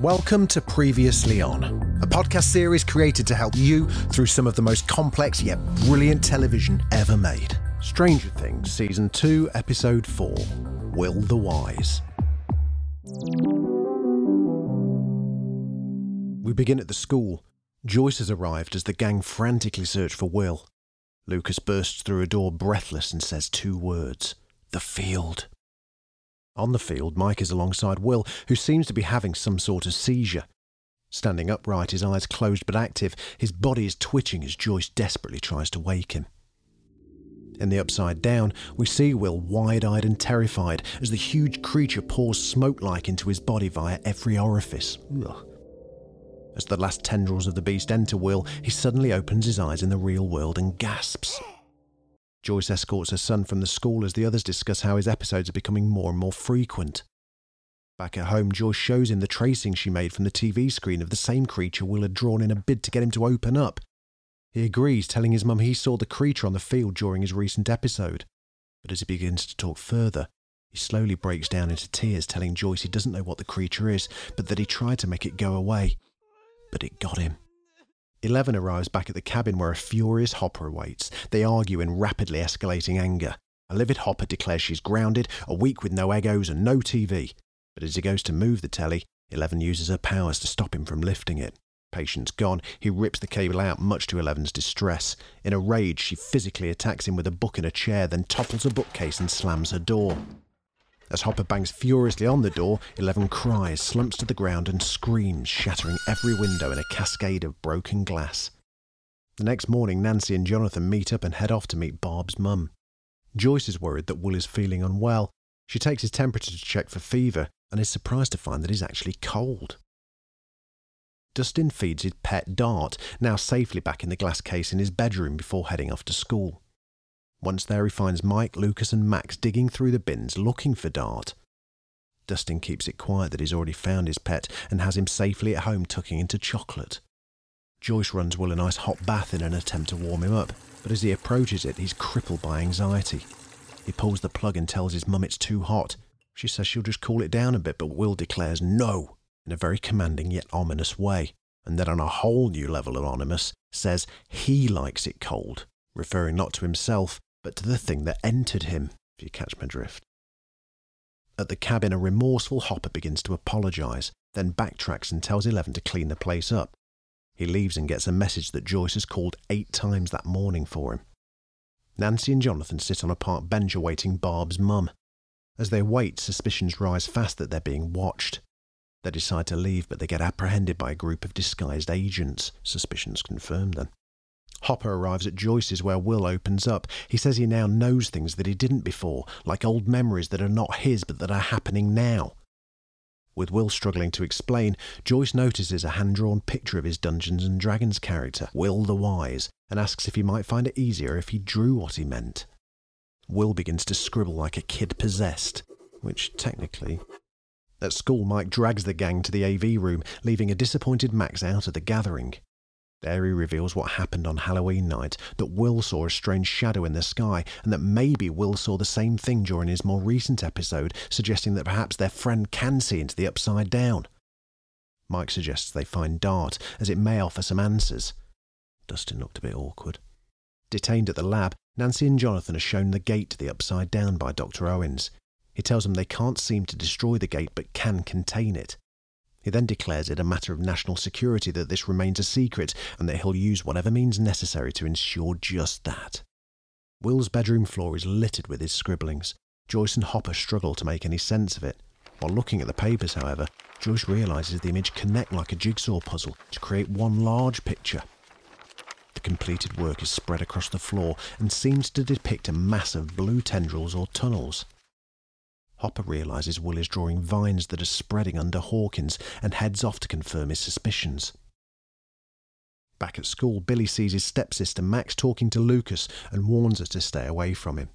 Welcome to Previously On, a podcast series created to help you through some of the most complex yet brilliant television ever made. Stranger Things, Season 2, Episode 4 Will the Wise. We begin at the school. Joyce has arrived as the gang frantically search for Will. Lucas bursts through a door breathless and says two words The field. On the field, Mike is alongside Will, who seems to be having some sort of seizure. Standing upright, his eyes closed but active, his body is twitching as Joyce desperately tries to wake him. In the upside down, we see Will wide eyed and terrified as the huge creature pours smoke like into his body via every orifice. Ugh. As the last tendrils of the beast enter Will, he suddenly opens his eyes in the real world and gasps. Joyce escorts her son from the school as the others discuss how his episodes are becoming more and more frequent. Back at home, Joyce shows him the tracing she made from the TV screen of the same creature Will had drawn in a bid to get him to open up. He agrees, telling his mum he saw the creature on the field during his recent episode. But as he begins to talk further, he slowly breaks down into tears, telling Joyce he doesn't know what the creature is, but that he tried to make it go away. But it got him. Eleven arrives back at the cabin where a furious Hopper awaits. They argue in rapidly escalating anger. A livid Hopper declares she's grounded, a week with no Eggos and no TV. But as he goes to move the telly, Eleven uses her powers to stop him from lifting it. Patience gone, he rips the cable out, much to Eleven's distress. In a rage, she physically attacks him with a book and a chair, then topples a bookcase and slams her door. As Hopper bangs furiously on the door, Eleven cries, slumps to the ground, and screams, shattering every window in a cascade of broken glass. The next morning, Nancy and Jonathan meet up and head off to meet Barb's mum. Joyce is worried that Will is feeling unwell. She takes his temperature to check for fever and is surprised to find that he's actually cold. Dustin feeds his pet Dart, now safely back in the glass case in his bedroom before heading off to school. Once there, he finds Mike, Lucas, and Max digging through the bins looking for Dart. Dustin keeps it quiet that he's already found his pet and has him safely at home tucking into chocolate. Joyce runs Will a nice hot bath in an attempt to warm him up, but as he approaches it, he's crippled by anxiety. He pulls the plug and tells his mum it's too hot. She says she'll just cool it down a bit, but Will declares no in a very commanding yet ominous way, and then on a whole new level ominous, says he likes it cold, referring not to himself, but to the thing that entered him, if you catch my drift. At the cabin, a remorseful Hopper begins to apologise, then backtracks and tells Eleven to clean the place up. He leaves and gets a message that Joyce has called eight times that morning for him. Nancy and Jonathan sit on a park bench awaiting Barb's mum. As they wait, suspicions rise fast that they're being watched. They decide to leave, but they get apprehended by a group of disguised agents. Suspicions confirmed then. Hopper arrives at Joyce's where Will opens up. He says he now knows things that he didn't before, like old memories that are not his but that are happening now. With Will struggling to explain, Joyce notices a hand drawn picture of his Dungeons and Dragons character, Will the Wise, and asks if he might find it easier if he drew what he meant. Will begins to scribble like a kid possessed, which technically. At school, Mike drags the gang to the AV room, leaving a disappointed Max out of the gathering. There he reveals what happened on Halloween night that Will saw a strange shadow in the sky, and that maybe Will saw the same thing during his more recent episode, suggesting that perhaps their friend can see into the upside down. Mike suggests they find Dart, as it may offer some answers. Dustin looked a bit awkward. Detained at the lab, Nancy and Jonathan are shown the gate to the Upside Down by Dr. Owens. He tells them they can't seem to destroy the gate but can contain it. He then declares it a matter of national security that this remains a secret and that he'll use whatever means necessary to ensure just that. Will's bedroom floor is littered with his scribblings. Joyce and Hopper struggle to make any sense of it. While looking at the papers, however, Joyce realises the image connect like a jigsaw puzzle to create one large picture. The completed work is spread across the floor and seems to depict a mass of blue tendrils or tunnels. Hopper realises Will is drawing vines that are spreading under Hawkins and heads off to confirm his suspicions. Back at school, Billy sees his stepsister Max talking to Lucas and warns her to stay away from him.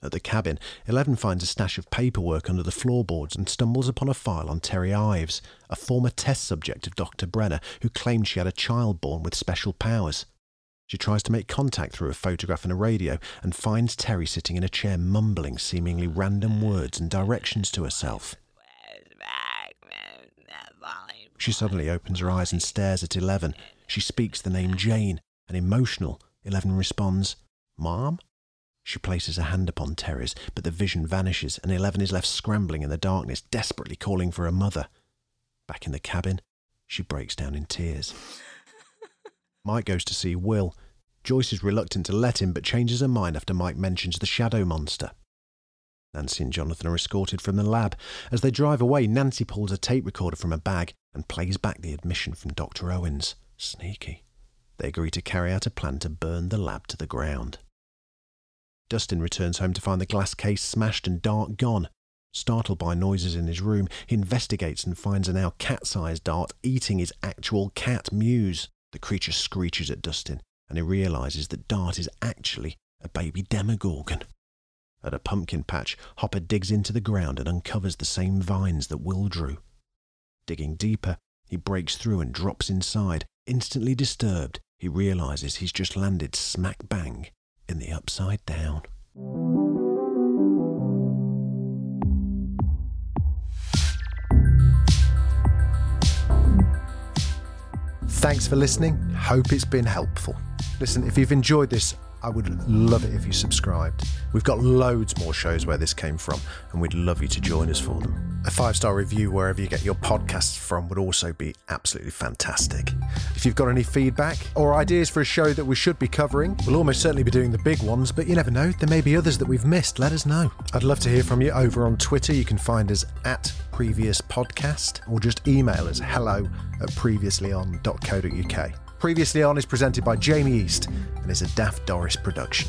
At the cabin, Eleven finds a stash of paperwork under the floorboards and stumbles upon a file on Terry Ives, a former test subject of Dr. Brenner who claimed she had a child born with special powers. She tries to make contact through a photograph and a radio and finds Terry sitting in a chair mumbling seemingly random words and directions to herself. She suddenly opens her eyes and stares at Eleven. She speaks the name Jane, and emotional, Eleven responds, Mom? She places a hand upon Terry's, but the vision vanishes, and Eleven is left scrambling in the darkness, desperately calling for her mother. Back in the cabin, she breaks down in tears. Mike goes to see Will. Joyce is reluctant to let him, but changes her mind after Mike mentions the shadow monster. Nancy and Jonathan are escorted from the lab. As they drive away, Nancy pulls a tape recorder from a bag and plays back the admission from Dr. Owens. Sneaky. They agree to carry out a plan to burn the lab to the ground. Dustin returns home to find the glass case smashed and Dart gone. Startled by noises in his room, he investigates and finds a now cat sized Dart eating his actual cat Mews. The creature screeches at Dustin, and he realizes that Dart is actually a baby demogorgon. At a pumpkin patch, Hopper digs into the ground and uncovers the same vines that Will drew. Digging deeper, he breaks through and drops inside. Instantly disturbed, he realizes he's just landed smack bang in the upside down. Thanks for listening. Hope it's been helpful. Listen, if you've enjoyed this, I would love it if you subscribed. We've got loads more shows where this came from, and we'd love you to join us for them. A five star review wherever you get your podcasts from would also be absolutely fantastic. If you've got any feedback or ideas for a show that we should be covering, we'll almost certainly be doing the big ones, but you never know, there may be others that we've missed. Let us know. I'd love to hear from you over on Twitter. You can find us at previous podcast or just email us hello at previouslyon.co.uk. Previously On is presented by Jamie East and is a Daft Doris production.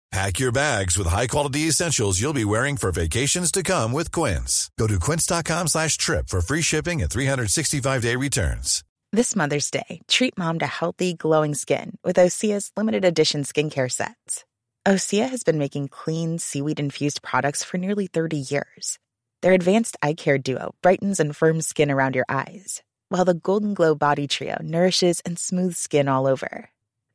Pack your bags with high-quality essentials you'll be wearing for vacations to come with Quince. Go to quince.com slash trip for free shipping and 365-day returns. This Mother's Day, treat mom to healthy, glowing skin with Osea's limited edition skincare sets. Osea has been making clean, seaweed-infused products for nearly 30 years. Their advanced eye care duo brightens and firms skin around your eyes, while the Golden Glow Body Trio nourishes and smooths skin all over.